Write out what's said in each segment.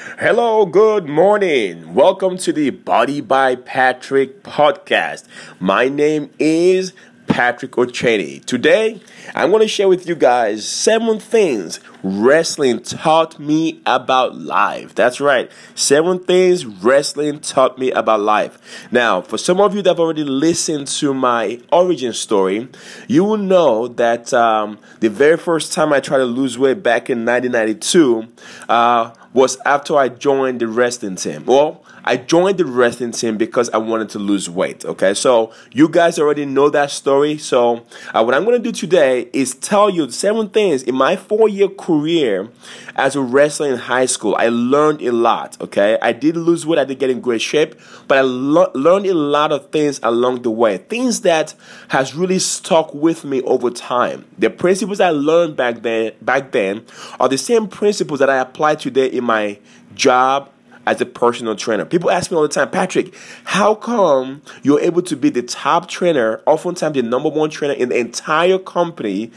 Hello, good morning. Welcome to the Body by Patrick podcast. My name is Patrick O'Cheney. Today, I'm going to share with you guys seven things wrestling taught me about life. That's right, seven things wrestling taught me about life. Now, for some of you that have already listened to my origin story, you will know that um, the very first time I tried to lose weight back in 1992 uh, was after I joined the wrestling team. Well, I joined the wrestling team because I wanted to lose weight. Okay, so you guys already know that story. So, uh, what I'm to do today is tell you seven things in my four year career as a wrestler in high school. I learned a lot. Okay, I did lose weight, I did get in great shape, but I lo- learned a lot of things along the way. Things that has really stuck with me over time. The principles I learned back then, back then, are the same principles that I apply today in my job as a personal trainer. People ask me all the time, Patrick, how come you're able to be the top trainer, oftentimes the number one trainer in the entire company?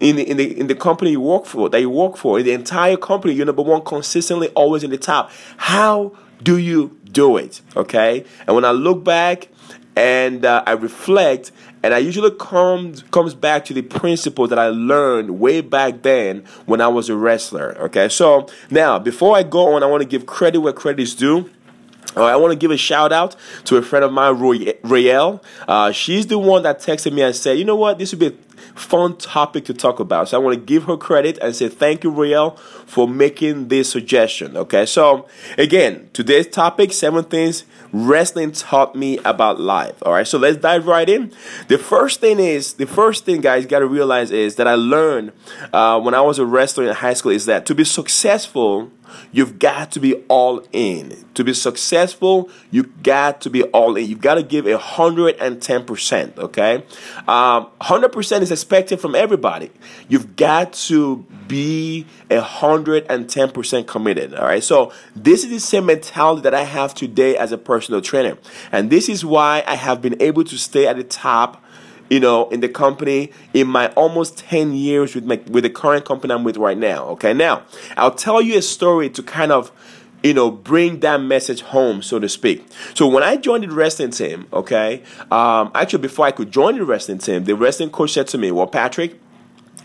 In the, in the in the company you work for that you work for in the entire company you're number one consistently always in the top how do you do it okay and when i look back and uh, I reflect, and I usually comes comes back to the principle that I learned way back then when I was a wrestler. Okay, so now before I go on, I want to give credit where credit is due. Uh, I want to give a shout out to a friend of mine, Royelle. Uh, she's the one that texted me and said, "You know what? This would be a fun topic to talk about." So I want to give her credit and say thank you, Royelle, for making this suggestion. Okay, so again, today's topic: seven things wrestling taught me about life. All right, so let's dive right in. The first thing is the first thing, guys, got to realize is that I learned uh, when I was a wrestler in high school is that to be successful, you've got to be all in. To be successful, you got to be all in. You've got to give a hundred and ten percent. Okay, um, hundred percent is expected from everybody. You've got to be a hundred and ten percent committed. All right. So this is the same mentality that I have today as a personal trainer, and this is why I have been able to stay at the top you know, in the company in my almost 10 years with my with the current company I'm with right now. Okay, now I'll tell you a story to kind of you know, bring that message home, so to speak. So when I joined the wrestling team, okay, um, actually before I could join the wrestling team, the wrestling coach said to me, "Well, Patrick."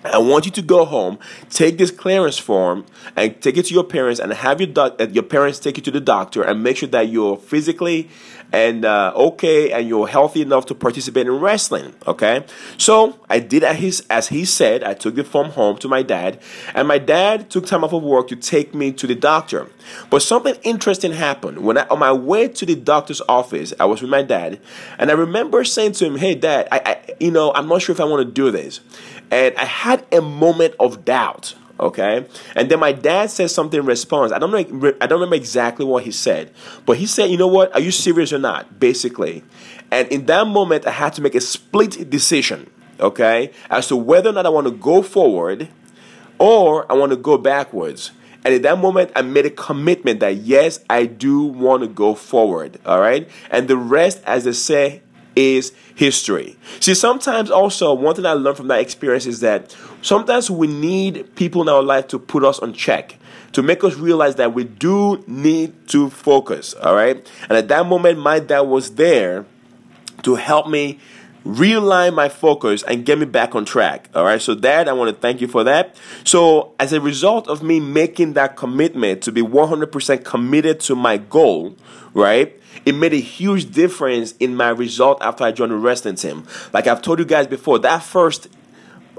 I want you to go home, take this clearance form, and take it to your parents, and have your doc- uh, your parents take you to the doctor, and make sure that you're physically and uh, okay and you're healthy enough to participate in wrestling. Okay, so I did as he, as he said. I took the form home to my dad, and my dad took time off of work to take me to the doctor. But something interesting happened when I, on my way to the doctor's office. I was with my dad, and I remember saying to him, "Hey, Dad, I, I you know I'm not sure if I want to do this." And I had a moment of doubt. Okay, and then my dad said something in response. I don't know. I don't remember exactly what he said, but he said, "You know what? Are you serious or not?" Basically, and in that moment, I had to make a split decision. Okay, as to whether or not I want to go forward or I want to go backwards. And in that moment, I made a commitment that yes, I do want to go forward. All right, and the rest, as they say, is history. See, sometimes also, one thing I learned from that experience is that sometimes we need people in our life to put us on check, to make us realize that we do need to focus, all right? And at that moment, my dad was there to help me realign my focus and get me back on track. All right. So, that I want to thank you for that. So, as a result of me making that commitment to be 100% committed to my goal, right? It made a huge difference in my result after I joined the wrestling team. Like I've told you guys before, that first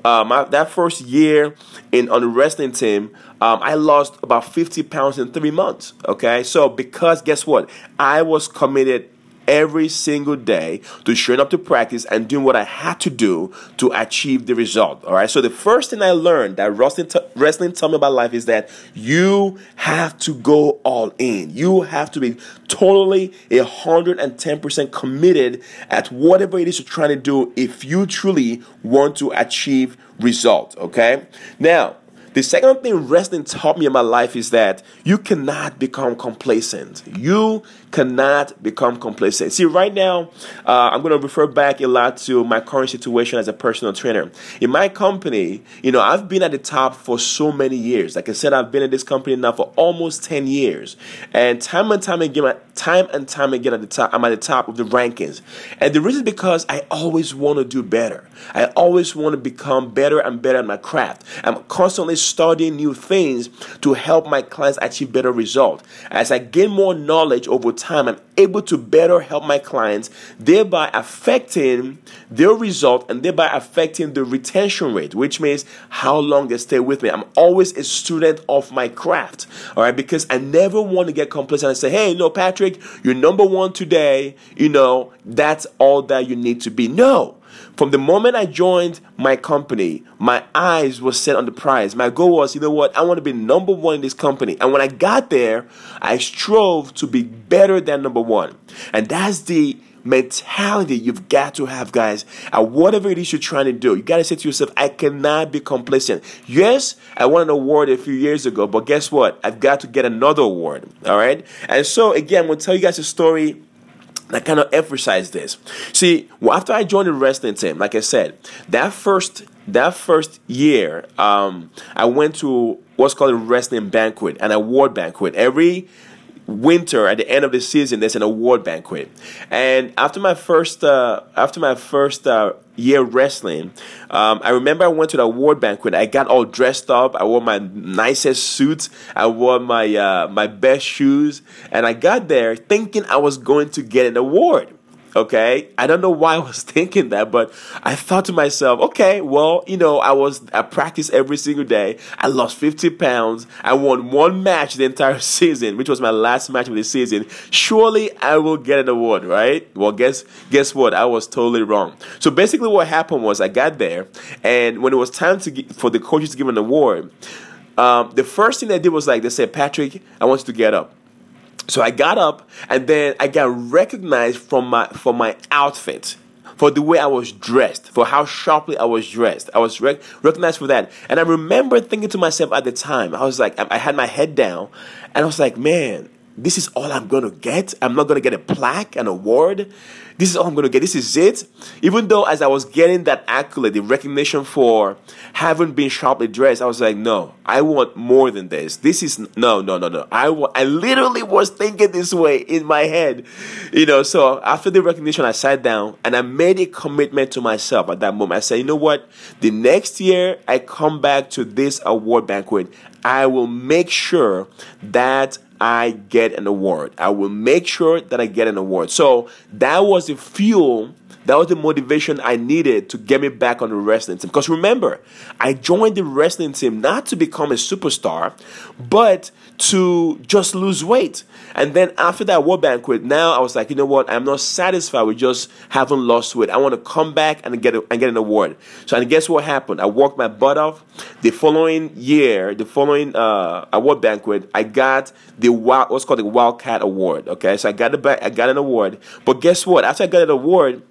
um, that first year in on the wrestling team, um, I lost about 50 pounds in three months. Okay, so because guess what, I was committed every single day to showing up to practice and doing what I had to do to achieve the result. All right. So the first thing I learned that wrestling, t- wrestling taught me about life is that you have to go all in. You have to be totally a hundred and ten percent committed at whatever it is you're trying to do if you truly want to achieve results. Okay. Now The second thing wrestling taught me in my life is that you cannot become complacent. You cannot become complacent. See, right now, uh, I'm going to refer back a lot to my current situation as a personal trainer. In my company, you know, I've been at the top for so many years. Like I said, I've been in this company now for almost 10 years. And time and time again, time and time again at the top, I'm at the top of the rankings. And the reason is because I always want to do better. I always want to become better and better at my craft. I'm constantly studying new things to help my clients achieve better results. As I gain more knowledge over time, I'm able to better help my clients, thereby affecting their result and thereby affecting the retention rate, which means how long they stay with me. I'm always a student of my craft, all right, because I never want to get complacent and say, hey, no, Patrick, you're number one today, you know, that's all that you need to be. No. From the moment I joined my company, my eyes were set on the prize. My goal was, you know what, I want to be number one in this company. And when I got there, I strove to be better than number one. And that's the mentality you've got to have, guys. At whatever it is you're trying to do, you got to say to yourself, I cannot be complacent. Yes, I won an award a few years ago, but guess what? I've got to get another award. All right. And so, again, I'm going to tell you guys a story I kind of emphasize this. See, after I joined the wrestling team, like I said, that first that first year, um, I went to what's called a wrestling banquet, an award banquet. Every winter at the end of the season there's an award banquet. And after my first uh, after my first uh, year wrestling um, i remember i went to the award banquet. I got all dressed up. I wore my nicest suit. I wore my uh, my best shoes. And i got there thinking i was going to get an award Okay, I don't know why I was thinking that, but I thought to myself, okay, well, you know, I was I practice every single day. I lost 50 pounds. I won one match the entire season, which was my last match of the season. Surely I will get an award, right? Well, guess guess what? I was totally wrong. So basically, what happened was I got there, and when it was time to get, for the coaches to give an award, um, the first thing they did was like they said, Patrick, I want you to get up. So I got up and then I got recognized from my for my outfit, for the way I was dressed, for how sharply I was dressed. I was rec- recognized for that. And I remember thinking to myself at the time, I was like, I had my head down and I was like, man, this is all I'm gonna get. I'm not gonna get a plaque, an award. This is all I'm gonna get. This is it. Even though as I was getting that accolade, the recognition for having been sharply dressed, I was like, no, I want more than this. This is no, no, no, no. I wa- I literally was thinking this way in my head, you know. So after the recognition, I sat down and I made a commitment to myself at that moment. I said, you know what? The next year I come back to this award banquet, I will make sure that I get an award. I will make sure that I get an award. So that was the fuel that was the motivation I needed to get me back on the wrestling team. Because remember, I joined the wrestling team not to become a superstar, but to just lose weight. And then after that war banquet, now I was like, you know what? I'm not satisfied with just having lost weight. I want to come back and get a, and get an award. So and guess what happened? I worked my butt off. The following year, the following uh, award banquet, I got the wild, what's called the Wildcat Award. Okay, so I got the I got an award. But guess what? After I got an award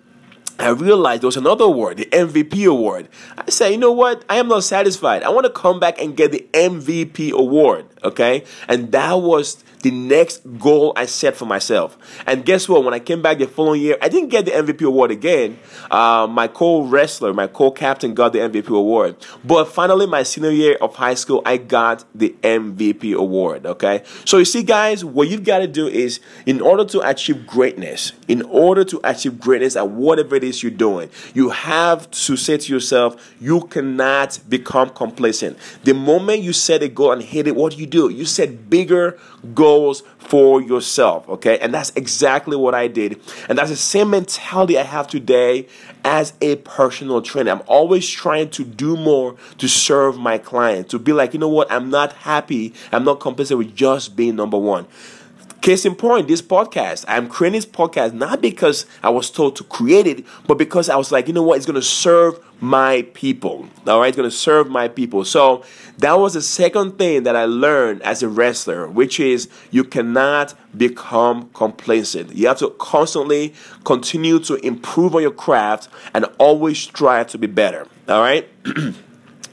I realized there was another award, the MVP award. I said, you know what? I am not satisfied. I want to come back and get the MVP award. Okay. And that was the next goal I set for myself. And guess what? When I came back the following year, I didn't get the MVP award again. Uh, my co wrestler, my co captain got the MVP award. But finally, my senior year of high school, I got the MVP award. Okay. So you see, guys, what you've got to do is in order to achieve greatness, in order to achieve greatness at whatever it is you're doing, you have to say to yourself, you cannot become complacent. The moment you set a goal and hit it, what do you do? You set bigger goals for yourself, okay? And that's exactly what I did. And that's the same mentality I have today as a personal trainer. I'm always trying to do more to serve my client, to be like, you know what, I'm not happy, I'm not complacent with just being number one. Case in point, this podcast. I'm creating this podcast not because I was told to create it, but because I was like, you know what, it's going to serve my people. All right, it's going to serve my people. So that was the second thing that I learned as a wrestler, which is you cannot become complacent. You have to constantly continue to improve on your craft and always strive to be better. All right.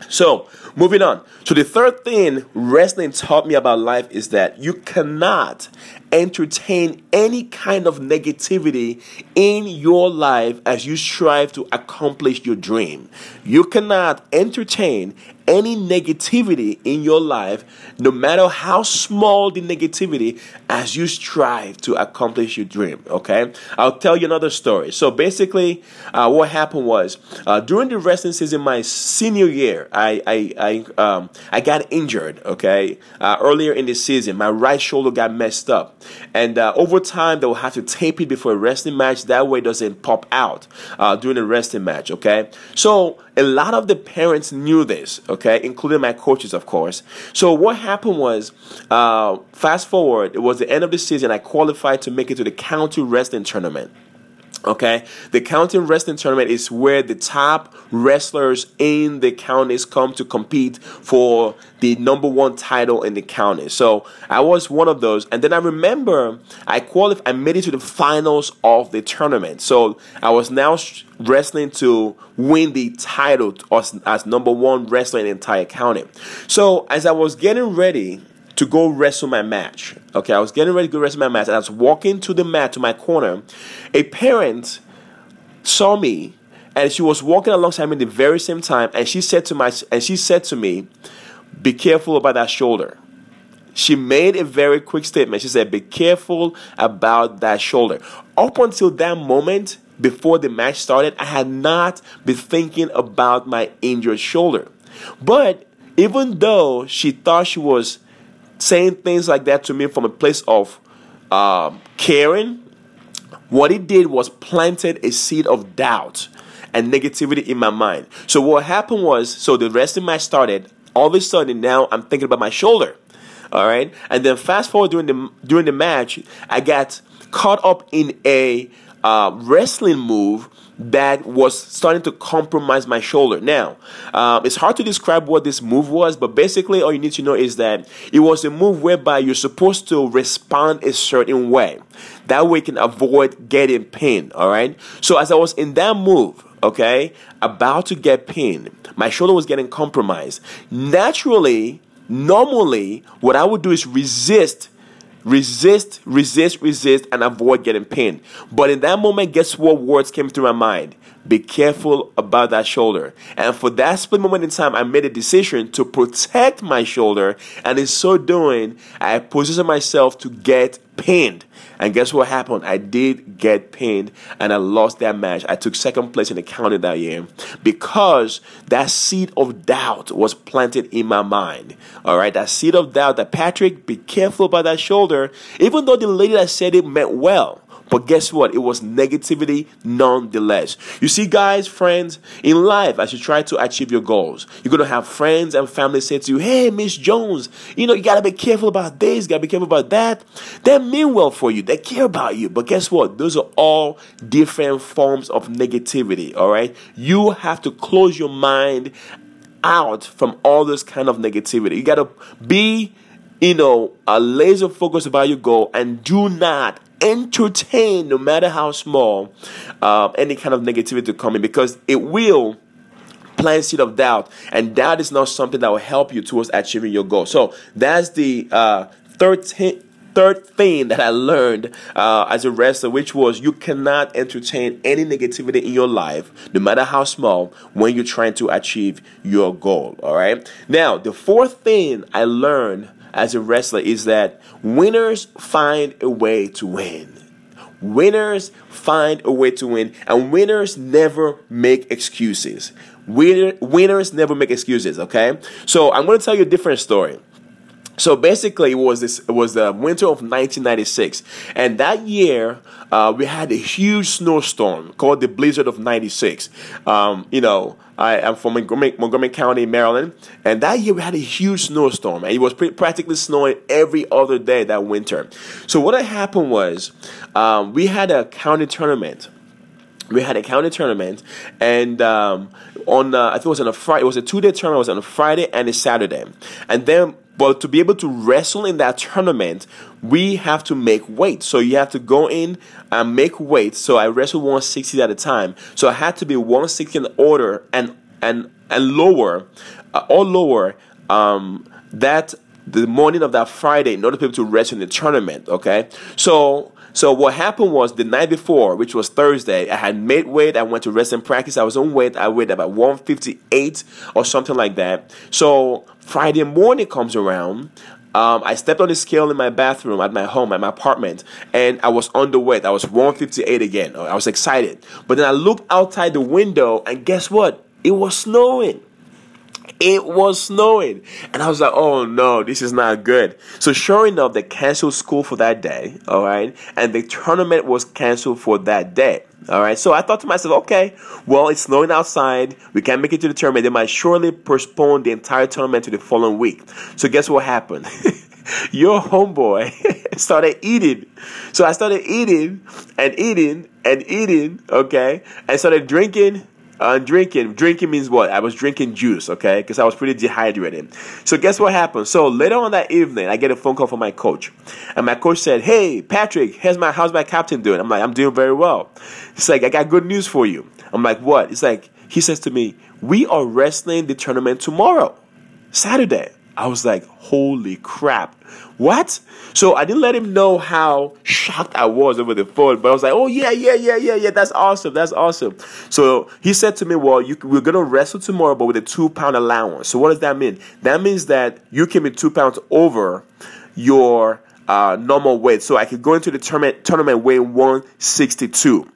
So, moving on. So the third thing wrestling taught me about life is that you cannot entertain any kind of negativity in your life as you strive to accomplish your dream. You cannot entertain any negativity in your life, no matter how small the negativity, as you strive to accomplish your dream. Okay, I'll tell you another story. So basically, uh, what happened was uh, during the wrestling season, my senior year, I I I, um, I got injured. Okay, uh, earlier in the season, my right shoulder got messed up, and uh, over time they will have to tape it before a wrestling match. That way, it doesn't pop out uh, during the wrestling match. Okay, so a lot of the parents knew this. Okay okay, including my coaches, of course. So what happened was, uh, fast forward, it was the end of the season. I qualified to make it to the county wrestling tournament. Okay, the county wrestling tournament is where the top wrestlers in the counties come to compete for the number one title in the county. So I was one of those, and then I remember I qualified. I made it to the finals of the tournament. So I was now wrestling to win the title as, as number one wrestler in the entire county. So as I was getting ready to go wrestle my match. Okay, I was getting ready to go wrestle my match, and I was walking to the mat to my corner. A parent saw me, and she was walking alongside me the very same time, and she said to my and she said to me, "Be careful about that shoulder." She made a very quick statement. She said, "Be careful about that shoulder." Up until that moment, before the match started, I had not been thinking about my injured shoulder. But even though she thought she was saying things like that to me from a place of uh, caring, what it did was planted a seed of doubt and negativity in my mind. So what happened was, so the wrestling match started. All of a sudden, now I'm thinking about my shoulder. All right, and then fast forward during the during the match, I got caught up in a uh, wrestling move that was starting to compromise my shoulder. Now, uh, it's hard to describe what this move was, but basically, all you need to know is that it was a move whereby you're supposed to respond a certain way. That way, you can avoid getting pinned. All right. So, as I was in that move, okay, about to get pinned, my shoulder was getting compromised. Naturally, normally, what I would do is resist Resist, resist, resist, and avoid getting pain. But in that moment, guess what words came through my mind? Be careful about that shoulder. And for that split moment in time, I made a decision to protect my shoulder. And in so doing, I positioned myself to get pinned. And guess what happened? I did get pinned and I lost that match. I took second place in the county that year because that seed of doubt was planted in my mind. All right, that seed of doubt that Patrick, be careful about that shoulder, even though the lady that said it meant well. But guess what? It was negativity nonetheless. You see, guys, friends, in life, as you try to achieve your goals, you're going to have friends and family say to you, Hey, Miss Jones, you know, you got to be careful about this, got to be careful about that. They mean well for you, they care about you. But guess what? Those are all different forms of negativity, all right? You have to close your mind out from all this kind of negativity. You got to be you know, a laser focus about your goal and do not entertain, no matter how small, uh, any kind of negativity to come in because it will plant seed of doubt, and doubt is not something that will help you towards achieving your goal. So that's the uh, third third thing that I learned uh, as a wrestler, which was you cannot entertain any negativity in your life, no matter how small, when you're trying to achieve your goal. All right. Now, the fourth thing I learned as a wrestler is that winners find a way to win. Winners find a way to win, and winners never make excuses. Winner, winners never make excuses, okay? So I'm to tell you a different story. So basically, it was this. It was the winter of 1996, and that year uh, we had a huge snowstorm called the Blizzard of '96. Um, you know, I am from Montgomery, Montgomery, County, Maryland, and that year we had a huge snowstorm, and it was practically snowing every other day that winter. So what had happened was um, we had a county tournament we had a county tournament, and um, on uh, I think it was on a Friday. It was a two day tournament. It was on a Friday and a Saturday, and then but to be able to wrestle in that tournament, we have to make weight. So you have to go in and make weight. So I wrestled 160 at a time. So I had to be 160 in order and and and lower, uh, or lower, um, that the morning of that Friday in order for people to wrestle in the tournament. Okay, so so what happened was the night before, which was Thursday, I had made weight. I went to rest and practice. I was on weight. I weighed about 158 or something like that. So Friday morning comes around. Um, I stepped on the scale in my bathroom at my home, at my apartment, and I was underweight. I was 158 again. I was excited. But then I looked outside the window, and guess what? It was snowing. It was snowing. And I was like, oh no, this is not good. So sure enough, they canceled school for that day. All right. And the tournament was canceled for that day. All right. So I thought to myself, okay, well, it's snowing outside. We can't make it to the tournament. They might surely postpone the entire tournament to the following week. So guess what happened? Your homeboy started eating. So I started eating and eating and eating, okay, and started drinking uh, drinking. Drinking means what? I was drinking juice, okay? Because I was pretty dehydrated. So guess what happened? So later on that evening, I get a phone call from my coach, and my coach said, "Hey, Patrick, here's my how's my captain doing?" I'm like, "I'm doing very well." He's like, "I got good news for you." I'm like, "What?" It's like he says to me, "We are wrestling the tournament tomorrow, Saturday." I was like, "Holy crap!" What? So I didn't let him know how shocked I was over the phone, but I was like, oh, yeah, yeah, yeah, yeah, yeah, that's awesome, that's awesome. So he said to me, well, you, we're going to wrestle tomorrow, but with a two pound allowance. So what does that mean? That means that you can be two pounds over your uh, normal weight. So I could go into the tournament, tournament weighing 162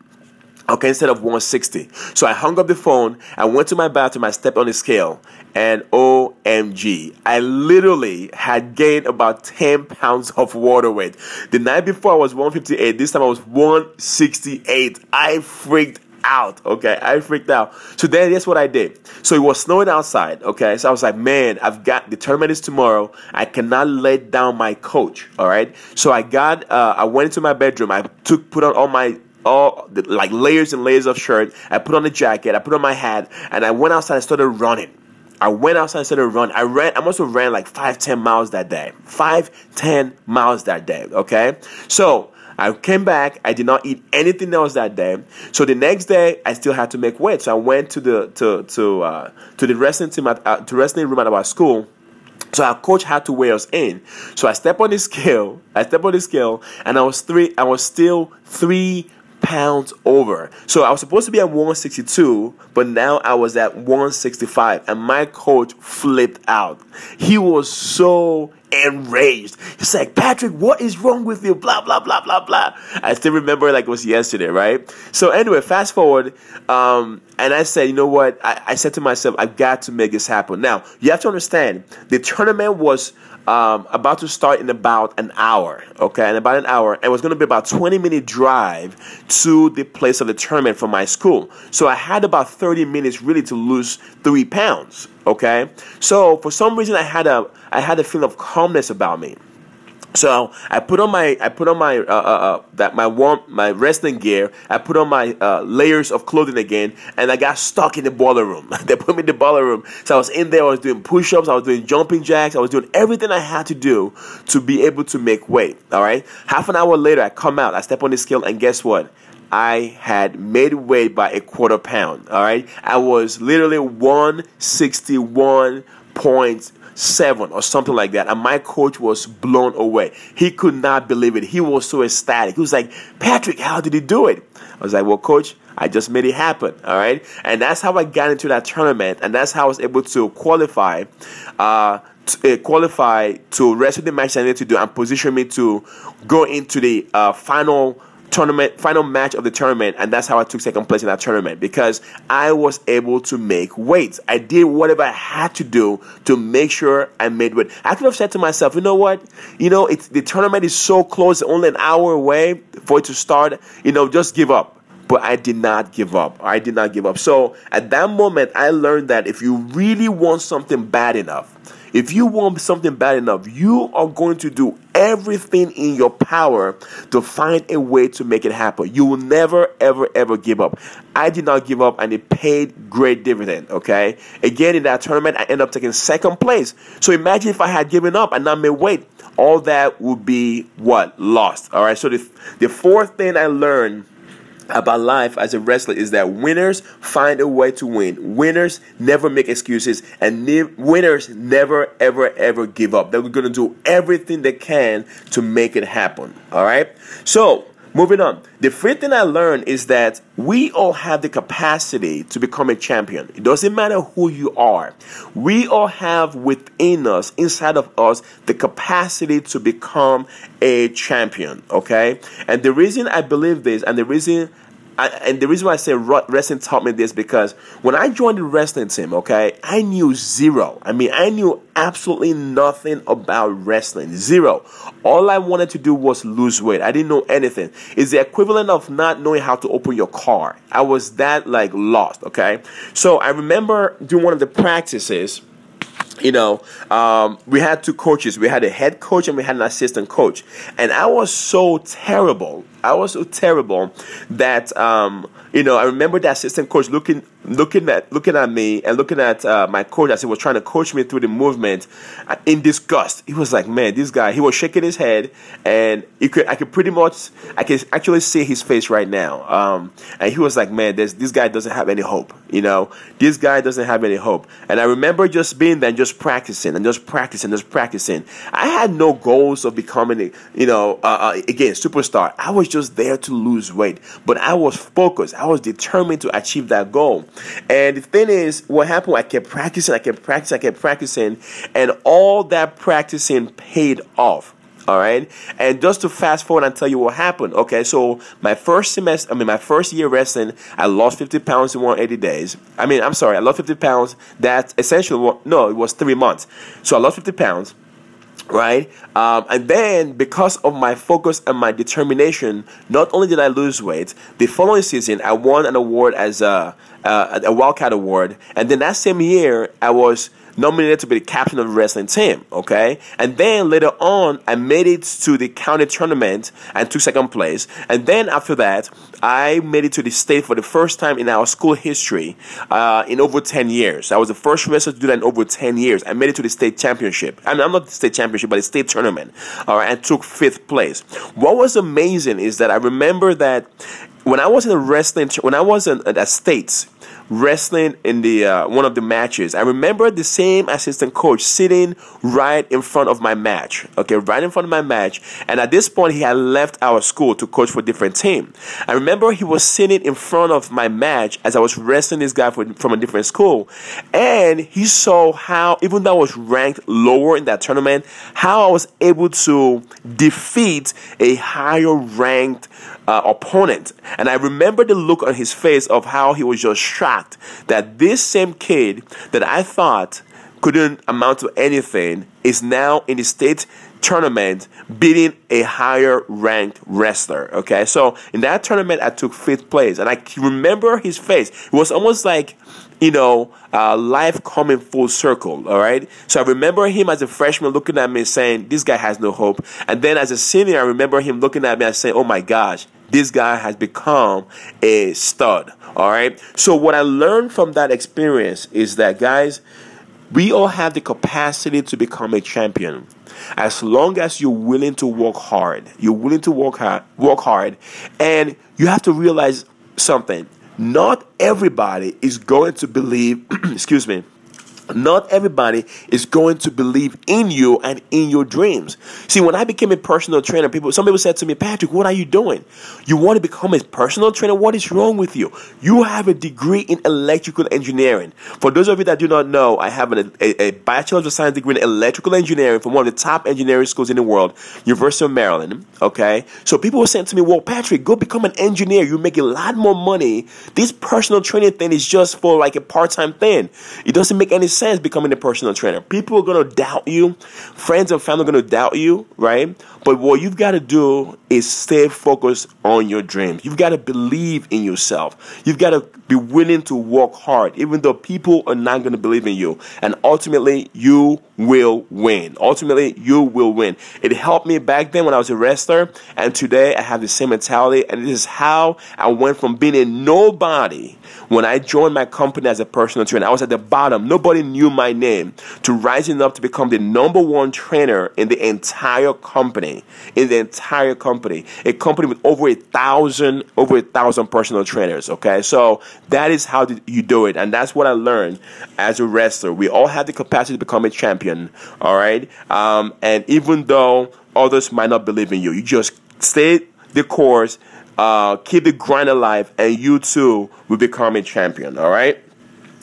okay, instead of 160. So I hung up the phone, I went to my bathroom, I stepped on the scale, and OMG, I literally had gained about 10 pounds of water weight. The night before I was 158, this time I was 168. I freaked out. Okay, I freaked out. So then, that's what I did. So it was snowing outside. Okay, so I was like, man, I've got the tournament is tomorrow. I cannot let down my coach. All right. So I got, uh, I went into my bedroom. I took, put on all my all the, like layers and layers of shirt. I put on a jacket, I put on my hat, and I went outside and started running. I went outside and started running. I ran, I must have ran like five, ten miles that day. Five, ten miles that day. Okay. So I came back. I did not eat anything else that day. So the next day, I still had to make weight. So I went to the to to uh, to the wrestling team at uh, to wrestling room at our school. So our coach had to weigh us in. So I step on the scale. I step on the scale, and I was three. I was still three pounds over. So I was supposed to be at 162, but now I was at 165, and my coach flipped out. He was so enraged. He's like, Patrick, what is wrong with you? Blah, blah, blah, blah, blah. I still remember like it was yesterday, right? So, anyway, fast forward, um, and I said, you know what? I, I said to myself, I've got to make this happen. Now, you have to understand, the tournament was um, about to start in about an hour, okay, in about an hour, and it was going to be about 20 minute drive to the place of the tournament from my school. So I had about 30 minutes really to lose three pounds, okay. So for some reason, I had a I had a feeling of calmness about me. So I put on my I put on my uh, uh, uh, that my warm my wrestling gear. I put on my uh, layers of clothing again, and I got stuck in the boiler room. they put me in the boiler room, so I was in there. I was doing push-ups. I was doing jumping jacks. I was doing everything I had to do to be able to make weight. All right. Half an hour later, I come out. I step on the scale, and guess what? I had made weight by a quarter pound. All right. I was literally one sixty one point seven or something like that. And my coach was blown away. He could not believe it. He was so ecstatic. He was like, Patrick, how did he do it? I was like, well, coach, I just made it happen. All right. And that's how I got into that tournament. And that's how I was able to qualify. Uh, to, uh, qualify to wrestle the match I needed to do and position me to go into the uh, final tournament final match of the tournament and that's how I took second place in that tournament because I was able to make weights I did whatever I had to do to make sure I made weight. I could have said to myself, you know what? You know, it's the tournament is so close, only an hour away for it to start, you know, just give up but I did not give up. I did not give up. So at that moment, I learned that if you really want something bad enough, if you want something bad enough, you are going to do everything in your power to find a way to make it happen. You will never, ever, ever give up. I did not give up and it paid great dividend. Okay. Again, in that tournament, I ended up taking second place. So imagine if I had given up and not made weight, all that would be what? Lost. All right. So the, the fourth thing I learned about life as a wrestler is that winners find a way to win. Winners never make excuses, and ne- winners never, ever, ever give up. They're going to do everything they can to make it happen. All right? So, Moving on. The first thing I learned is that we all have the capacity to become a champion. It doesn't matter who you are. We all have within us, inside of us, the capacity to become a champion. Okay? And the reason I believe this and the reason I, and the reason why I say wrestling taught me this because when I joined the wrestling team, okay, I knew zero. I mean, I knew absolutely nothing about wrestling. Zero. All I wanted to do was lose weight. I didn't know anything. It's the equivalent of not knowing how to open your car. I was that like lost, okay? So I remember doing one of the practices you know, um, we had two coaches. We had a head coach and we had an assistant coach. And I was so terrible. I was so terrible that um, you know, I remember the assistant coach looking looking at looking at me and looking at uh, my coach as he was trying to coach me through the movement uh, in disgust. He was like, "Man, this guy." He was shaking his head, and he could I could pretty much I can actually see his face right now. Um, and he was like, "Man, this this guy doesn't have any hope. You know, this guy doesn't have any hope." And I remember just being there, and just practicing, and just practicing, just practicing. I had no goals of becoming, you know, uh, uh, again superstar. I was just there to lose weight, but I was focused. I was determined to achieve that goal. And the thing is, what happened, I kept practicing, I kept practicing, I kept practicing, and all that practicing paid off. All right. And just to fast forward and tell you what happened. Okay. So my first semester, I mean, my first year wrestling, I lost 50 pounds in 180 days. I mean, I'm sorry, I lost 50 pounds. That essentially, what, no, it was three months. So I lost 50 pounds right? Um, and then because of my focus and my determination, not only did I lose weight, the following season I won an award as a, a, a Wildcat Award, and then that same year I was nominated to be the captain of the wrestling team. Okay, and then later on, I made it to the county tournament and took second place. And then after that, I made it to the state for the first time in our school history uh, in over ten years. I was the first wrestler to do that in over ten years. I made it to the state championship. I mean, I'm not the state championship, but the state tournament. All right, and took fifth place. What was amazing is that I remember that when I was in the wrestling, when I was in, at states wrestling in the uh, one of the matches. I remember the same assistant coach sitting right in front of my match. Okay, right in front of my match. And at this point, he had left our school to coach for a different team. I remember he was sitting in front of my match as I was wrestling this guy for, from a different school, and he saw how even though I was ranked lower in that tournament, how I was able to defeat a higher ranked uh, opponent. And I remember the look on his face of how he was just shocked that this same kid that I thought couldn't amount to anything is now in the state tournament beating a higher ranked wrestler. Okay, so in that tournament, I took fifth place, and I remember his face. It was almost like you know, uh, life coming full circle. All right. So I remember him as a freshman looking at me saying, "This guy has no hope." And then as a senior, I remember him looking at me and saying, "Oh my gosh, this guy has become a stud." All right. So what I learned from that experience is that, guys, we all have the capacity to become a champion as long as you're willing to work hard. You're willing to work hard, work hard, and you have to realize something not everybody is going to believe, excuse me, not everybody is going to believe in you and in your dreams. See, when I became a personal trainer, people some people said to me, Patrick, what are you doing? You want to become a personal trainer? What is wrong with you? You have a degree in electrical engineering. For those of you that do not know, I have an, a, a bachelor's of science degree in electrical engineering from one of the top engineering schools in the world, University of Maryland. Okay, so people were saying to me, "Well, Patrick, go become an engineer. You make a lot more money. This personal training thing is just for like a part-time thing. It doesn't make any sense becoming a personal trainer. People are going to doubt you. Friends and family are going to doubt you, right? But what you've got to do is stay focused on your dreams. You've got to believe in yourself. You've got to be willing to work hard, even though people are not going to believe in you. And ultimately, you will win. Ultimately, you will win. It helped me back then when I was a wrestler, and today I have the same mentality. And this is how I went from being a nobody when I joined my company as a personal trainer. I was at the bottom. Nobody knew my name to rising up to become the number one trainer in the entire company. In the entire company, a company with over a thousand, over a thousand personal trainers. Okay, so that is how you do it, and that's what I learned as a wrestler. We all have the capacity to become a champion. All right, um, and even though others might not believe in you, you just stay the course uh, keep the grind alive, and you too will become a champion. All right.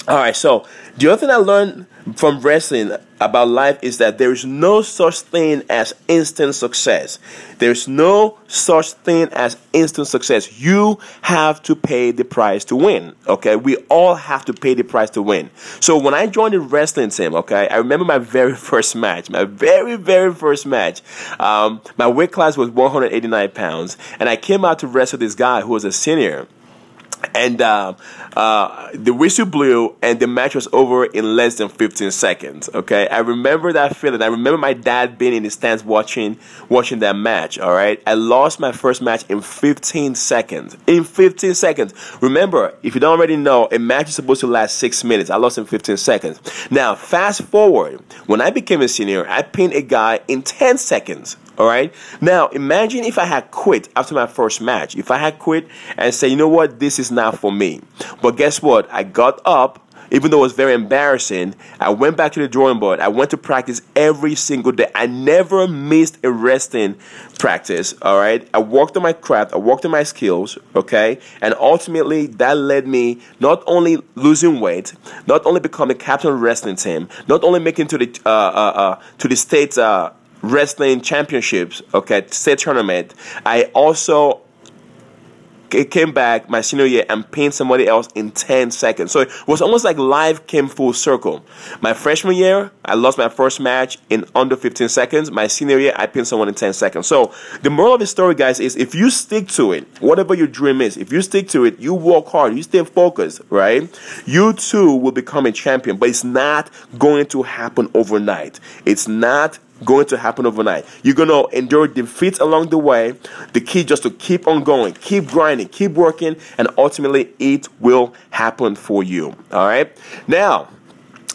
All right. So the other thing I learned from wrestling about life is that there is no such thing as instant success. There's no such thing as instant success. You have to pay the price to win. Okay, we all have to pay the price to win. So when I joined the wrestling team, okay, I remember my very first match. My very very first match. Um, my weight class was 189 pounds, and I came out to wrestle this guy who was a senior and uh, uh, the whistle blew and the match was over in less than 15 seconds okay? I remember that feeling. I remember my dad being in the stands watching watching that match all right? I lost my first match in 15 seconds. In 15 seconds. Remember if you don't already know a match is supposed to last six minutes. I lost in 15 seconds. Now fast forward. When i became a senior i pinned a guy in 10 seconds all right. Now, imagine if I had quit after my first match. If I had quit and say, you know what, this is not for me. But guess what? I got up, even though it was very embarrassing. I went back to the drawing board. I went to practice every single day. I never missed a wrestling practice. All right. I worked on my craft. I worked on my skills. Okay. And ultimately, that led me not only losing weight, not only becoming captain of wrestling team, not only making to the uh, uh, uh, to the state uh, wrestling championships, okay, state tournament, I also came back my senior year and pinned somebody else in 10 seconds. So it was almost like life came full circle. My freshman year, I lost my first match in under 15 seconds. My senior year, I pinned someone in 10 seconds. So the moral of the story, guys, is if you stick to it, whatever your dream is, if you stick to it, you work hard, you stay focused, right? You too will become a champion, but it's not going to happen overnight. It's not going to happen overnight. You're going to endure defeats along the way. The key just to keep on going, keep grinding, keep working, and ultimately it will happen for you. All right. Now,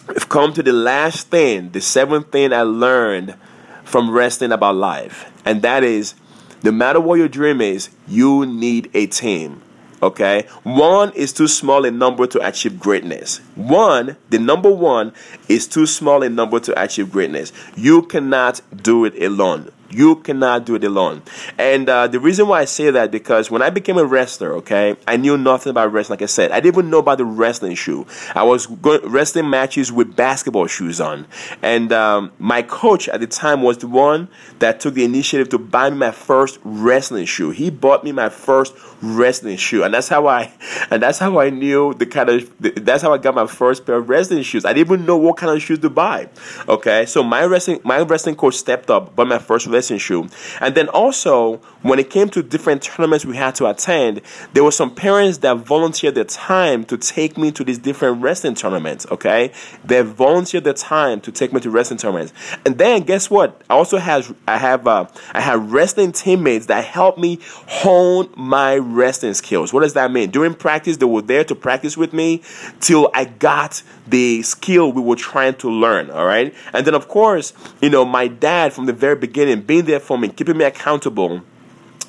we've come to the last thing, the seventh thing I learned from wrestling about life, and that is no matter what your dream is, you need a team. Okay, one is too small a number to achieve greatness. One, the number one, is too small a number to achieve greatness. You cannot do it alone. You cannot do it alone. And uh, the reason why I say that because when I became a wrestler, okay, I knew nothing about wrestling. Like I said, I didn't even know about the wrestling shoe. I was wrestling matches with basketball shoes on, and um, my coach at the time was the one that took the initiative to buy me my first wrestling shoe. He bought me my first wrestling shoe, and that's how I, and that's how I knew the kind of, that's how I got my first pair of wrestling shoes. I didn't even know what kind of shoes to buy. Okay, so my wrestling, my wrestling coach stepped up, bought my first wrestling and then also when it came to different tournaments we had to attend, there were some parents that volunteered their time to take me to these different wrestling tournaments. Okay, they volunteered their time to take me to wrestling tournaments, and then guess what? I also have I have uh, I have wrestling teammates that helped me hone my wrestling skills. What does that mean? During practice, they were there to practice with me till I got the skill we were trying to learn. All right, and then of course, you know, my dad from the very beginning being there for me, keeping me accountable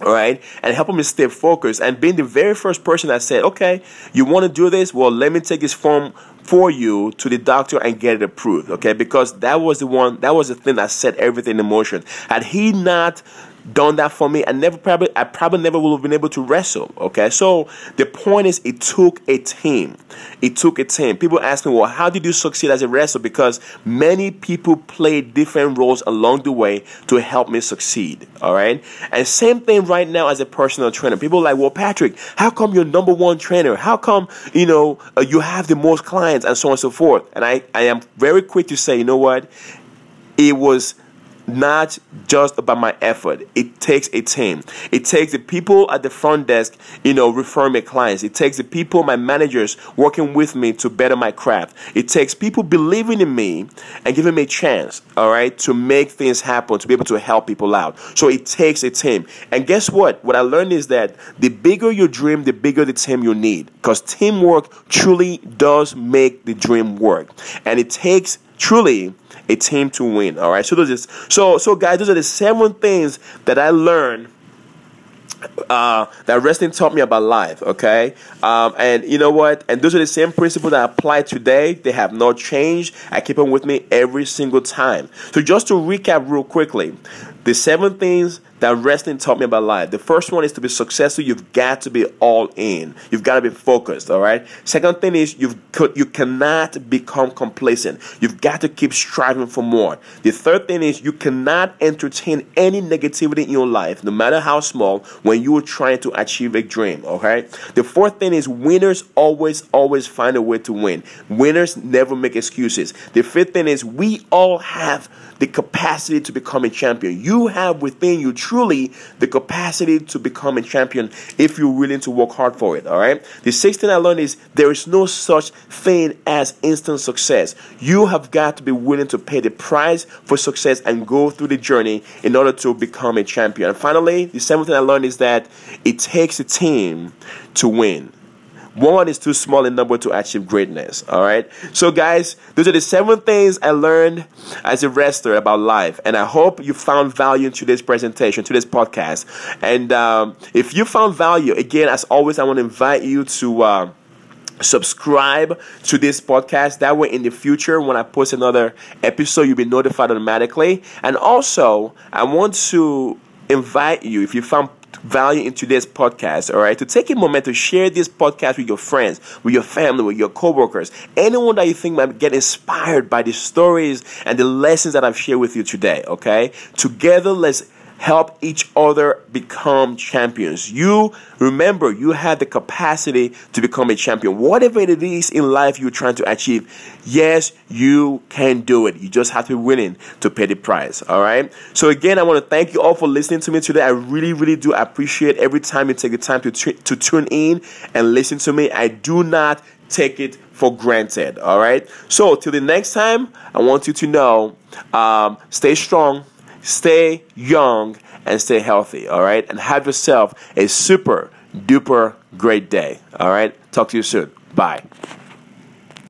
all right, and helping me stay focused and being the very first person that said, okay, you want to do this? Well, let me take this form for you to the doctor and get it approved, okay? Because that was the one, that was the thing that set everything in motion. Had he not done that for me, I never probably I probably never would have been able to wrestle. Okay, so the point is, it took a team. It took a team. People ask me, well, how did you succeed as a wrestler? Because many people played different roles along the way to help me succeed. All right, and same thing right now as a personal trainer. People like, well, Patrick, how come you're number one trainer? How come you know uh, you have the most clients and so on and so forth? And I I am very quick to say, you know what, it was not just about my effort. It takes a team. It takes the people at the front desk, you know, referring me clients. It takes the people, my managers, working with me to better my craft. It takes people believing in me and giving me a chance, all right, to make things happen, to be able to help people out. So it takes a team. And guess what? What I learned is that the bigger your dream, the bigger the team you need. because teamwork truly does make the dream work. And it takes truly a team to win. All right. So those is so so guys, those are the seven things that I learned uh, that wrestling taught me about life, okay? Um, and you know what? And those are the same principles that I apply today. They have not changed. I keep them with me every single time. So just to recap real quickly, the seven things that wrestling taught me about life. The first one is to be successful, you've got to be all in. You've got to be focused, all right? Second thing is you've you cannot become complacent. You've got to keep striving for more. The third thing is you cannot entertain any negativity in your life, no matter how small, when you are trying to achieve a dream, okay? The fourth thing is winners always always find a way to win. Winners never make excuses. The fifth thing is we all have the capacity to become a champion. You have within you truly the capacity to become a champion if you're willing to work hard for it. All right. The sixth thing I learned is there is no such thing as instant success. You have got to be willing to pay the price for success and go through the journey in order to become a champion. And finally, the seventh thing I learned is that it takes a team to win. One is too small in number to achieve greatness. All right. So, guys, those are the seven things I learned as a wrestler about life. And I hope you found value in today's presentation, today's podcast. And um, if you found value, again, as always, I want to invite you to. Uh, subscribe to this podcast that way in the future when i post another episode you'll be notified automatically and also i want to invite you if you found value in today's podcast, all right, to take a moment to share this podcast with your friends, with your family, with your coworkers, anyone that you think might get inspired by the stories and the lessons that I've shared with you today, okay? Together, let's help each other become champions. You remember, you have the capacity to become a champion. Whatever it is in life you're trying to achieve, yes, you can do it. You just have to be willing to pay the price. All right. So again, I want to thank you all for listening to me today. I really, really do appreciate every time you take the time to to tune in and listen to me. I do not take it for granted. All right. So till the next time, I want you to know, um, stay strong stay young and stay healthy, all right? And have yourself a super duper great day, all right? Talk to you soon. Bye.